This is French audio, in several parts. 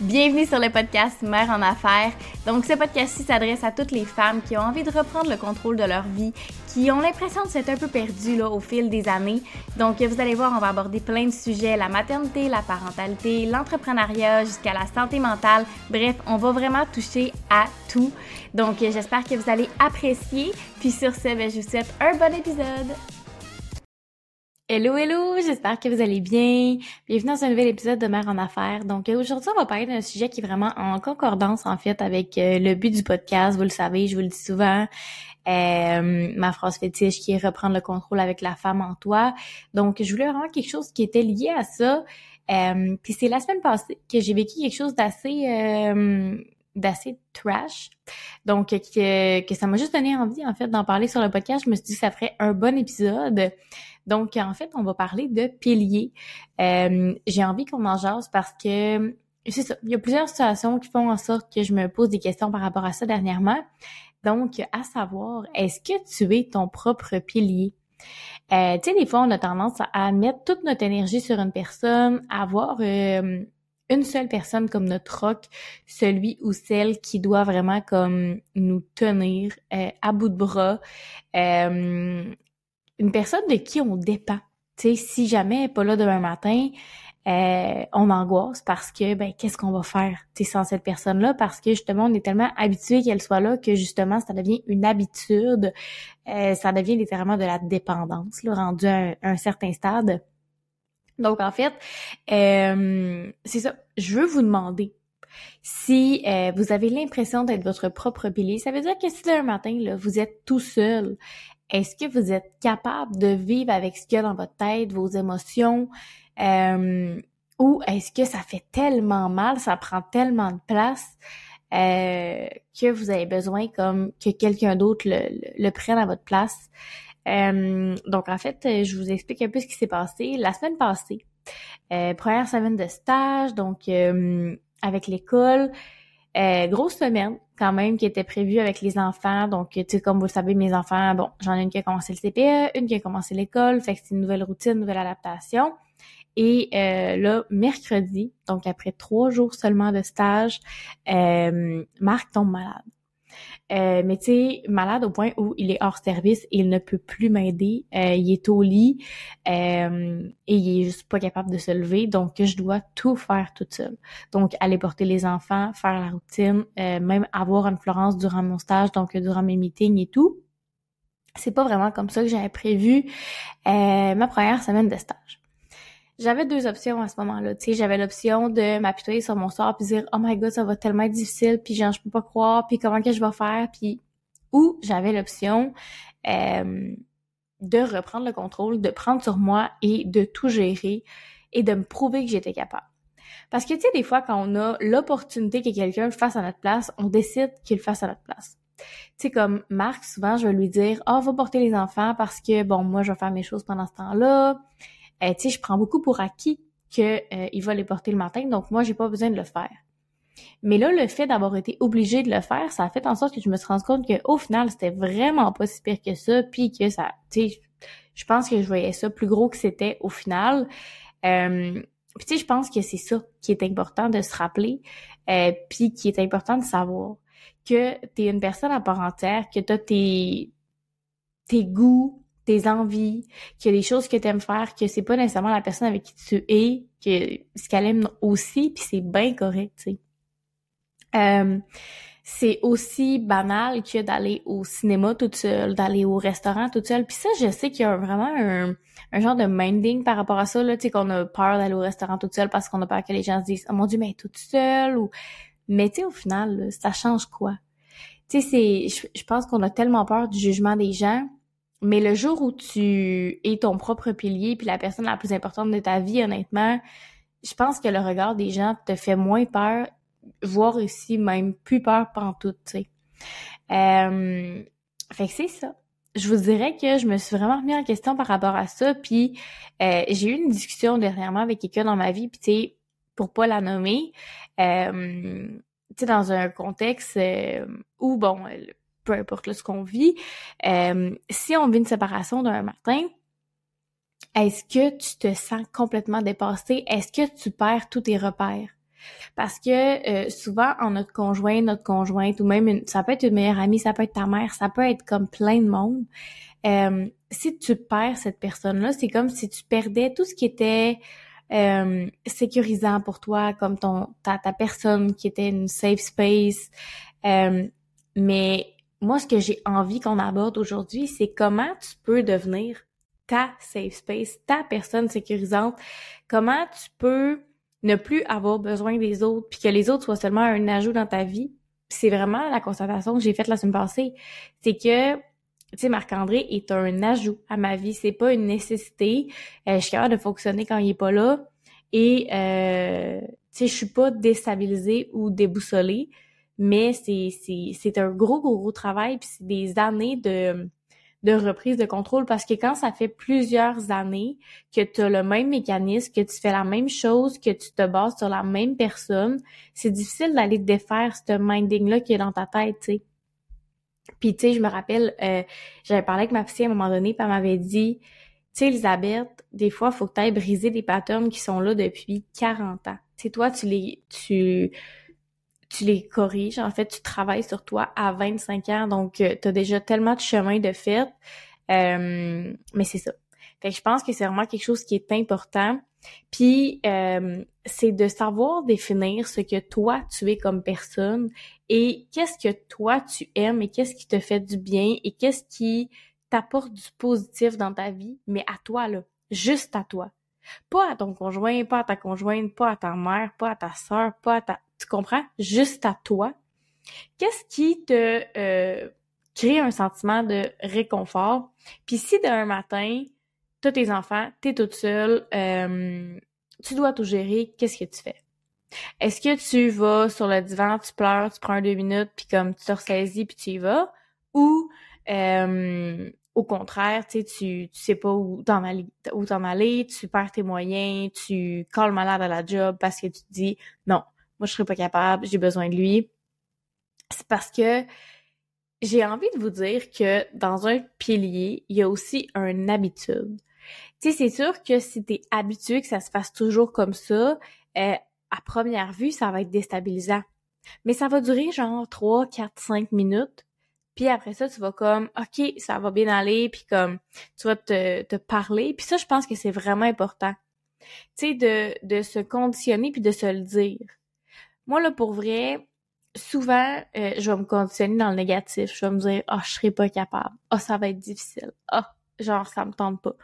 Bienvenue sur le podcast Mère en affaires. Donc, ce podcast-ci s'adresse à toutes les femmes qui ont envie de reprendre le contrôle de leur vie, qui ont l'impression de s'être un peu perdues là, au fil des années. Donc, vous allez voir, on va aborder plein de sujets la maternité, la parentalité, l'entrepreneuriat, jusqu'à la santé mentale. Bref, on va vraiment toucher à tout. Donc, j'espère que vous allez apprécier. Puis sur ce, ben, je vous souhaite un bon épisode. Hello, hello, j'espère que vous allez bien. Bienvenue dans un nouvel épisode de Mère en Affaires. Donc aujourd'hui, on va parler d'un sujet qui est vraiment en concordance en fait avec euh, le but du podcast. Vous le savez, je vous le dis souvent. Euh, ma phrase fétiche qui est reprendre le contrôle avec la femme en toi. Donc je voulais vraiment quelque chose qui était lié à ça. Euh, Puis c'est la semaine passée que j'ai vécu quelque chose d'assez euh, d'assez trash. Donc, que, que ça m'a juste donné envie, en fait, d'en parler sur le podcast. Je me suis dit que ça ferait un bon épisode. Donc, en fait, on va parler de piliers. Euh, j'ai envie qu'on en jase parce que c'est ça. Il y a plusieurs situations qui font en sorte que je me pose des questions par rapport à ça dernièrement. Donc, à savoir, est-ce que tu es ton propre pilier? Euh, tu sais, des fois, on a tendance à mettre toute notre énergie sur une personne, à avoir euh, une seule personne comme notre rock, celui ou celle qui doit vraiment comme nous tenir euh, à bout de bras, une personne de qui on dépend. Tu si jamais elle n'est pas là demain matin, euh, on angoisse parce que ben qu'est-ce qu'on va faire tu sans cette personne-là? Parce que justement on est tellement habitué qu'elle soit là que justement ça devient une habitude, ça devient littéralement de la dépendance, là, rendu à un certain stade. Donc, en fait, euh, c'est ça. Je veux vous demander si euh, vous avez l'impression d'être votre propre pilier. Ça veut dire que si un matin, là, vous êtes tout seul, est-ce que vous êtes capable de vivre avec ce qu'il y a dans votre tête, vos émotions, euh, ou est-ce que ça fait tellement mal, ça prend tellement de place que vous avez besoin comme que quelqu'un d'autre le, le prenne à votre place? Euh, donc, en fait, je vous explique un peu ce qui s'est passé. La semaine passée, euh, première semaine de stage, donc euh, avec l'école, grosse semaine quand même qui était prévue avec les enfants. Donc, tu sais, comme vous le savez, mes enfants, bon, j'en ai une qui a commencé le CPE, une qui a commencé l'école, fait que c'est une nouvelle routine, une nouvelle adaptation. Et là, mercredi, donc après trois jours seulement de stage, Marc tombe malade. Euh, mais tu sais, malade au point où il est hors service, il ne peut plus m'aider, euh, il est au lit euh, et il est juste pas capable de se lever, donc je dois tout faire toute seule. Donc aller porter les enfants, faire la routine, même avoir une Florence durant mon stage, donc durant mes meetings et tout. C'est pas vraiment comme ça que j'avais prévu ma première semaine de stage j'avais deux options à ce moment-là. Tu sais, j'avais l'option de m'appuyer sur mon sort puis dire oh my god ça va tellement être difficile puis genre je peux pas croire puis comment que je vais faire puis ou j'avais l'option euh, de reprendre le contrôle, de prendre sur moi et de tout gérer et de me prouver que j'étais capable. Parce que tu sais des fois quand on a l'opportunité que quelqu'un le fasse à notre place, on décide qu'il le fasse à notre place. Tu sais, comme Marc, souvent, je vais lui dire, oh, va porter les enfants parce que, bon, moi, je vais faire mes choses pendant ce temps-là euh, tu sais, je prends beaucoup pour acquis qu'il euh, va les porter le matin, donc moi, j'ai pas besoin de le faire. Mais là, le fait d'avoir été obligé de le faire, ça a fait en sorte que je me suis rendu compte qu'au final, c'était vraiment pas si pire que ça, puis que ça, tu sais, je pense que je voyais ça plus gros que c'était au final. Euh, puis tu sais, je pense que c'est ça qui est important de se rappeler, euh, puis qui est important de savoir que tu es une personne à part entière, que tu as tes, tes goûts, tes envies, qu'il y a des choses que tu aimes faire, que c'est pas nécessairement la personne avec qui tu es, que ce qu'elle aime aussi, puis c'est bien correct, tu sais. Euh, c'est aussi banal que d'aller au cinéma toute seule, d'aller au restaurant toute seule. Puis ça, je sais qu'il y a vraiment un, genre de minding par rapport à ça, là, tu sais, qu'on a peur d'aller au restaurant toute seule parce qu'on a peur que les gens se disent « Oh mon Dieu, mais toute seule! » ou... Mais tu sais, au final, ça change quoi? Tu sais, c'est... Je pense qu'on a tellement peur du jugement des gens mais le jour où tu es ton propre pilier puis la personne la plus importante de ta vie, honnêtement, je pense que le regard des gens te fait moins peur, voire aussi même plus peur tout, tu sais. Euh, fait c'est ça. Je vous dirais que je me suis vraiment remis en question par rapport à ça, puis euh, j'ai eu une discussion dernièrement avec quelqu'un dans ma vie, puis tu sais, pour pas la nommer, euh, tu sais, dans un contexte euh, où, bon, peu importe ce qu'on vit, euh, si on vit une séparation d'un matin, est-ce que tu te sens complètement dépassé? Est-ce que tu perds tous tes repères? Parce que euh, souvent, en notre conjoint, notre conjointe, ou même une, ça peut être une meilleure amie, ça peut être ta mère, ça peut être comme plein de monde. Euh, si tu perds cette personne-là, c'est comme si tu perdais tout ce qui était sécurisant pour toi, comme ton ta, ta personne qui était une safe space. mais moi, ce que j'ai envie qu'on aborde aujourd'hui, c'est comment tu peux devenir ta safe space, ta personne sécurisante. Comment tu peux ne plus avoir besoin des autres, puis que les autres soient seulement un ajout dans ta vie. C'est vraiment la constatation que j'ai faite la semaine passée. C'est que, tu sais, Marc-André est un ajout à ma vie. C'est pas une nécessité. Euh, je suis capable de fonctionner quand il est pas là. Et, euh, tu sais, je suis pas déstabilisée ou déboussolée. Mais c'est, un gros, gros, gros travail. Puis c'est des années de de reprise de contrôle parce que quand ça fait plusieurs années que tu as le même mécanisme, que tu fais la même chose, que tu te bases sur la même personne, c'est difficile d'aller défaire ce minding-là qui est dans ta tête, tu sais. Puis, tu sais, je me rappelle, euh, j'avais parlé avec ma fille à un moment donné, puis elle m'avait dit, tu sais, Elisabeth, des fois, faut que tu ailles briser des patterns qui sont là depuis 40 ans. Tu sais, toi, tu les, tu, tu les corriges. En fait, tu travailles sur toi à 25 ans, donc euh, tu as déjà tellement de chemin de fait. Euh, mais c'est ça. Fait que je pense que c'est vraiment quelque chose qui est important. Puis euh, c'est de savoir définir ce que toi tu es comme personne et qu'est-ce que toi tu aimes et qu'est-ce qui te fait du bien et qu'est-ce qui t'apporte du positif dans ta vie, mais à toi là, juste à toi. Pas à ton conjoint, pas à ta conjointe, pas à ta mère, pas à ta soeur, pas à ta tu comprends? Juste à toi. Qu'est-ce qui te euh, crée un sentiment de réconfort? Puis si d'un matin, t'as tes enfants, t'es toute seule, euh, tu dois tout gérer, qu'est-ce que tu fais? Est-ce que tu vas sur le divan, tu pleures, tu prends deux minutes, puis comme tu te ressaisis, puis tu y vas? Ou euh, au contraire, tu sais, tu, sais pas où t'en aller, où t'en aller, tu perds tes moyens, tu colles malade à la job parce que tu te dis non, moi je serais pas capable, j'ai besoin de lui. C'est parce que j'ai envie de vous dire que dans un pilier, il y a aussi une habitude. Tu sais, c'est sûr que si t'es habitué que ça se fasse toujours comme ça, euh, à première vue, ça va être déstabilisant. Mais ça va durer genre 3, 4, 5 minutes. Puis après ça, tu vas comme, OK, ça va bien aller, puis comme, tu vas te, te parler. Puis ça, je pense que c'est vraiment important. Tu sais, de, de se conditionner puis de se le dire. Moi, là, pour vrai, souvent, euh, je vais me conditionner dans le négatif. Je vais me dire, oh, je serai pas capable. Oh, ça va être difficile. Oh, genre, ça me tente pas.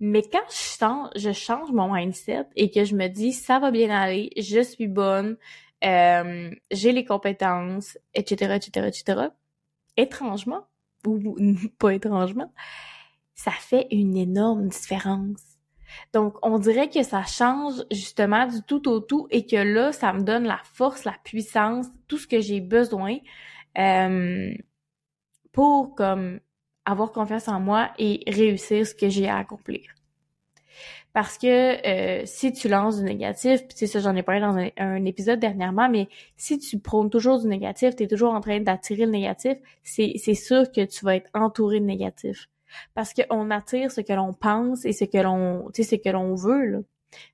Mais quand je change, je change mon mindset et que je me dis, ça va bien aller, je suis bonne, euh, j'ai les compétences, etc., etc., etc., étrangement, ou pas étrangement, ça fait une énorme différence. Donc, on dirait que ça change justement du tout au tout et que là, ça me donne la force, la puissance, tout ce que j'ai besoin euh, pour comme avoir confiance en moi et réussir ce que j'ai à accomplir. Parce que euh, si tu lances du négatif, puis c'est ça, j'en ai parlé dans un, épisode dernièrement, mais si tu prônes toujours du négatif, tu es toujours en train d'attirer le négatif, c'est sûr que tu vas être entouré de négatif parce qu'on attire ce que l'on pense et ce que l'on, tu sais, ce que l'on veut, là.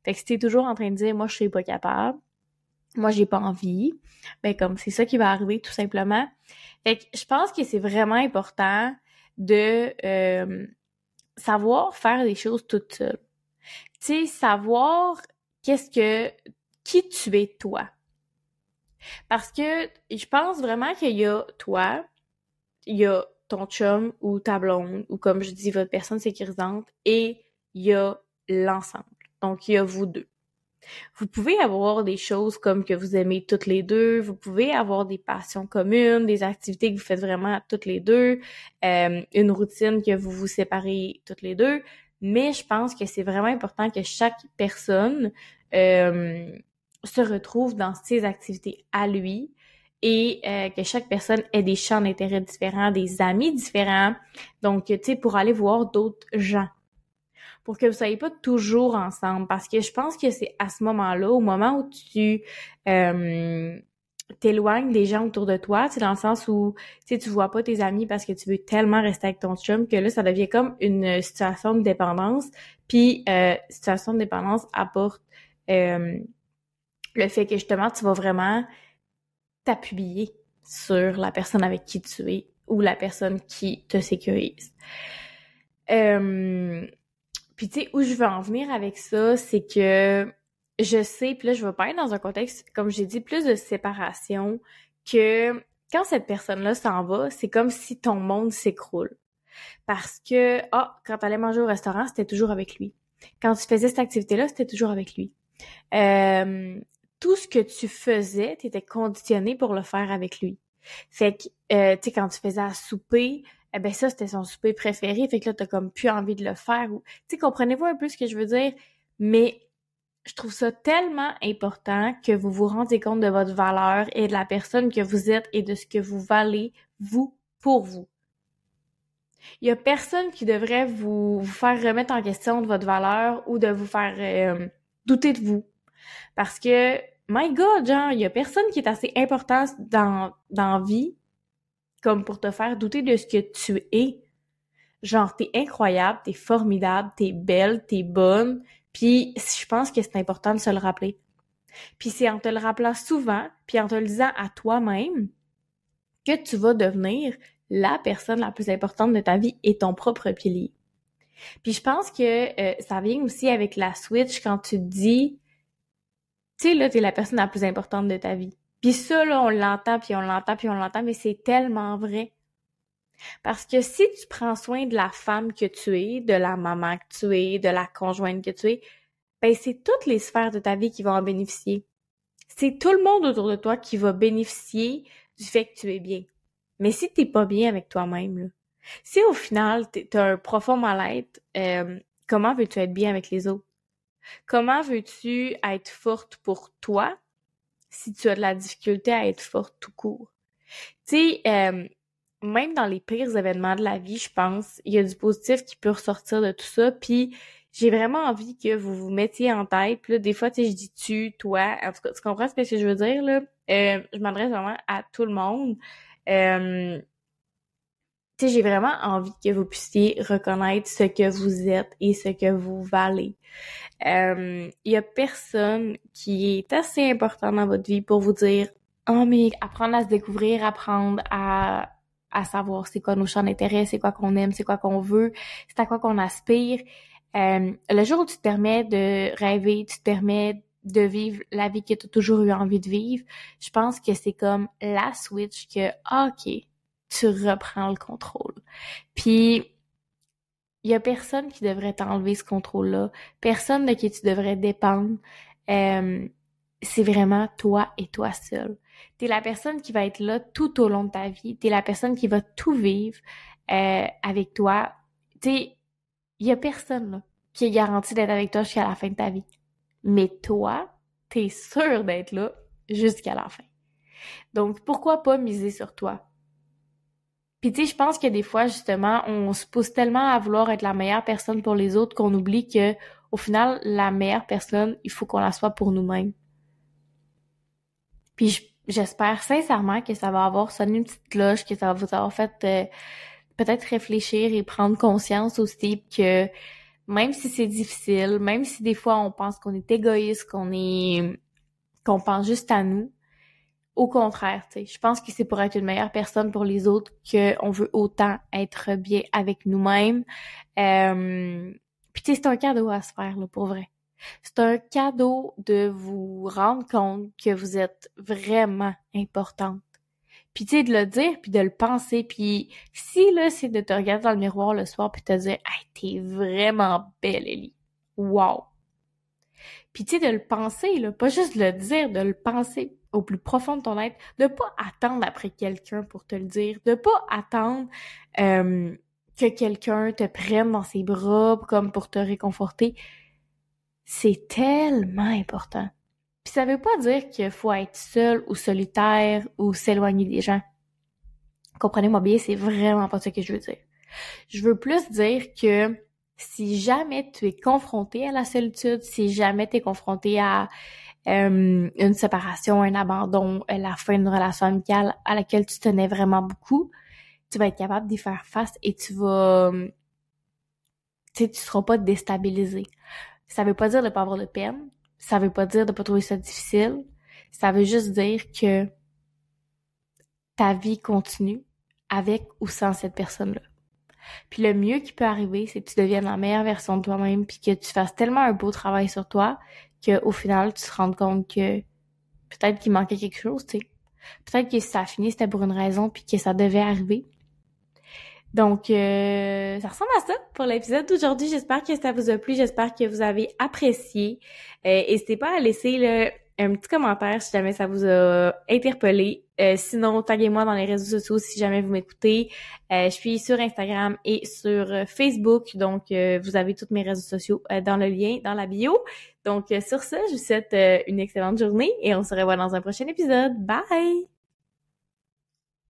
Fait que si t'es toujours en train de dire, moi, je suis pas capable, moi, j'ai pas envie, ben, comme, c'est ça qui va arriver, tout simplement. Fait que je pense que c'est vraiment important de euh, savoir faire des choses toute seule. Tu sais, savoir qu'est-ce que, qui tu es toi. Parce que je pense vraiment qu'il y a toi, il y a ton chum ou ta blonde, ou comme je dis, votre personne sécurisante, et il y a l'ensemble. Donc, il y a vous deux. Vous pouvez avoir des choses comme que vous aimez toutes les deux, vous pouvez avoir des passions communes, des activités que vous faites vraiment toutes les deux, euh, une routine que vous vous séparez toutes les deux, mais je pense que c'est vraiment important que chaque personne euh, se retrouve dans ses activités à lui, et euh, que chaque personne ait des champs d'intérêt différents, des amis différents. Donc, tu sais, pour aller voir d'autres gens. Pour que vous soyez pas toujours ensemble. Parce que je pense que c'est à ce moment-là, au moment où tu euh, t'éloignes des gens autour de toi, c'est dans le sens où tu tu vois pas tes amis parce que tu veux tellement rester avec ton chum que là, ça devient comme une situation de dépendance. Puis, euh, situation de dépendance apporte euh, le fait que justement, tu vas vraiment t'appuyer sur la personne avec qui tu es ou la personne qui te sécurise. Euh, puis tu sais, où je veux en venir avec ça, c'est que je sais, puis là, je veux pas être dans un contexte, comme j'ai dit, plus de séparation, que quand cette personne-là s'en va, c'est comme si ton monde s'écroule. Parce que, ah, quand tu allais manger au restaurant, c'était toujours avec lui. Quand tu faisais cette activité-là, c'était toujours avec lui. Euh, tout ce que tu faisais, tu étais conditionné pour le faire avec lui. Fait que, euh, tu sais, quand tu faisais à souper, eh ben ça, c'était son souper préféré. Fait que là, t'as comme plus envie de le faire. Tu sais, comprenez-vous un peu ce que je veux dire? Mais je trouve ça tellement important que vous vous rendez compte de votre valeur et de la personne que vous êtes et de ce que vous valez, vous, pour vous. Il y a personne qui devrait vous, faire remettre en question de votre valeur ou de vous faire euh, douter de vous. Parce que, my God, genre, il y a personne qui est assez important dans, dans vie comme pour te faire douter de ce que tu es. Genre, t'es incroyable, t'es formidable, t'es belle, t'es bonne, puis je pense que c'est important de se le rappeler. Puis c'est en te le rappelant souvent, puis en te le disant à toi-même, que tu vas devenir la personne la plus importante de ta vie et ton propre pilier. Puis je pense que euh, ça vient aussi avec la switch quand tu te dis, tu sais, là, t'es la personne la plus importante de ta vie. Puis ça, là, on l'entend, puis on l'entend, puis on l'entend, mais c'est tellement vrai. Parce que si tu prends soin de la femme que tu es, de la maman que tu es, de la conjointe que tu es, ben c'est toutes les sphères de ta vie qui vont en bénéficier. C'est tout le monde autour de toi qui va bénéficier du fait que tu es bien. Mais si t'es pas bien avec toi-même, si au final t'as un profond mal-être, euh, comment veux-tu être bien avec les autres? Comment veux-tu être forte pour toi si tu as de la difficulté à être forte tout court? Tu sais, euh, même dans les pires événements de la vie, je pense, il y a du positif qui peut ressortir de tout ça. Puis j'ai vraiment envie que vous vous mettiez en tête. Puis là, des fois, tu sais, je dis tu, toi. En tout cas, tu comprends ce que je veux dire, là? Euh, je m'adresse vraiment à tout le monde. Euh, j'ai vraiment envie que vous puissiez reconnaître ce que vous êtes et ce que vous valez. Il euh, y a personne qui est assez important dans votre vie pour vous dire Oh, mais apprendre à se découvrir, apprendre à à savoir c'est quoi nos champs d'intérêt, c'est quoi qu'on aime, c'est quoi qu'on veut, c'est à quoi qu'on aspire. Euh, le jour où tu te permets de rêver, tu te permets de vivre la vie que tu as toujours eu envie de vivre, je pense que c'est comme la switch que, OK, tu reprends le contrôle. Puis, il y a personne qui devrait t'enlever ce contrôle-là, personne de qui tu devrais dépendre. Euh, c'est vraiment toi et toi seul. T'es la personne qui va être là tout au long de ta vie. T'es la personne qui va tout vivre euh, avec toi. T'es, il y a personne qui est garanti d'être avec toi jusqu'à la fin de ta vie. Mais toi, t'es sûr d'être là jusqu'à la fin. Donc pourquoi pas miser sur toi? Puis tu sais, je pense que des fois justement, on se pousse tellement à vouloir être la meilleure personne pour les autres qu'on oublie que au final, la meilleure personne, il faut qu'on la soit pour nous-mêmes. Puis j'espère sincèrement que ça va avoir sonné une petite cloche, que ça va vous avoir fait euh, peut-être réfléchir et prendre conscience aussi que même si c'est difficile, même si des fois on pense qu'on est égoïste, qu'on est qu'on pense juste à nous, au contraire, tu sais, je pense que c'est pour être une meilleure personne pour les autres qu'on veut autant être bien avec nous-mêmes. Euh, puis tu sais, c'est un cadeau à se faire là, pour vrai. C'est un cadeau de vous rendre compte que vous êtes vraiment importante. Puis tu sais, de le dire, puis de le penser, puis si là, c'est de te regarder dans le miroir le soir, puis te dire « Hey, t'es vraiment belle, Ellie! Wow! » Puis tu sais, de le penser, là, pas juste de le dire, de le penser au plus profond de ton être, de pas attendre après quelqu'un pour te le dire, de pas attendre euh, que quelqu'un te prenne dans ses bras comme pour te réconforter, c'est tellement important. Puis ça veut pas dire qu'il faut être seul ou solitaire ou s'éloigner des gens. Comprenez-moi bien, c'est vraiment pas ce que je veux dire. Je veux plus dire que si jamais tu es confronté à la solitude, si jamais tu es confronté à euh, une séparation, un abandon, la fin d'une relation amicale à laquelle tu tenais vraiment beaucoup, tu vas être capable d'y faire face et tu vas tu sais, tu seras pas déstabilisé. Ça veut pas dire de pas avoir de peine. ça veut pas dire de pas trouver ça difficile. Ça veut juste dire que ta vie continue avec ou sans cette personne-là. Puis le mieux qui peut arriver, c'est que tu deviennes la meilleure version de toi-même, puis que tu fasses tellement un beau travail sur toi que au final, tu te rends compte que peut-être qu'il manquait quelque chose, tu sais. Peut-être que si ça a fini, c'était pour une raison, puis que ça devait arriver. Donc, euh, ça ressemble à ça pour l'épisode d'aujourd'hui. J'espère que ça vous a plu. J'espère que vous avez apprécié. Euh, N'hésitez pas à laisser un petit commentaire si jamais ça vous a interpellé. Euh, sinon, taguez-moi dans les réseaux sociaux si jamais vous m'écoutez. Euh, je suis sur Instagram et sur Facebook. Donc, vous avez tous mes réseaux sociaux dans le lien, dans la bio. Donc, sur ça, je vous souhaite une excellente journée et on se revoit dans un prochain épisode. Bye!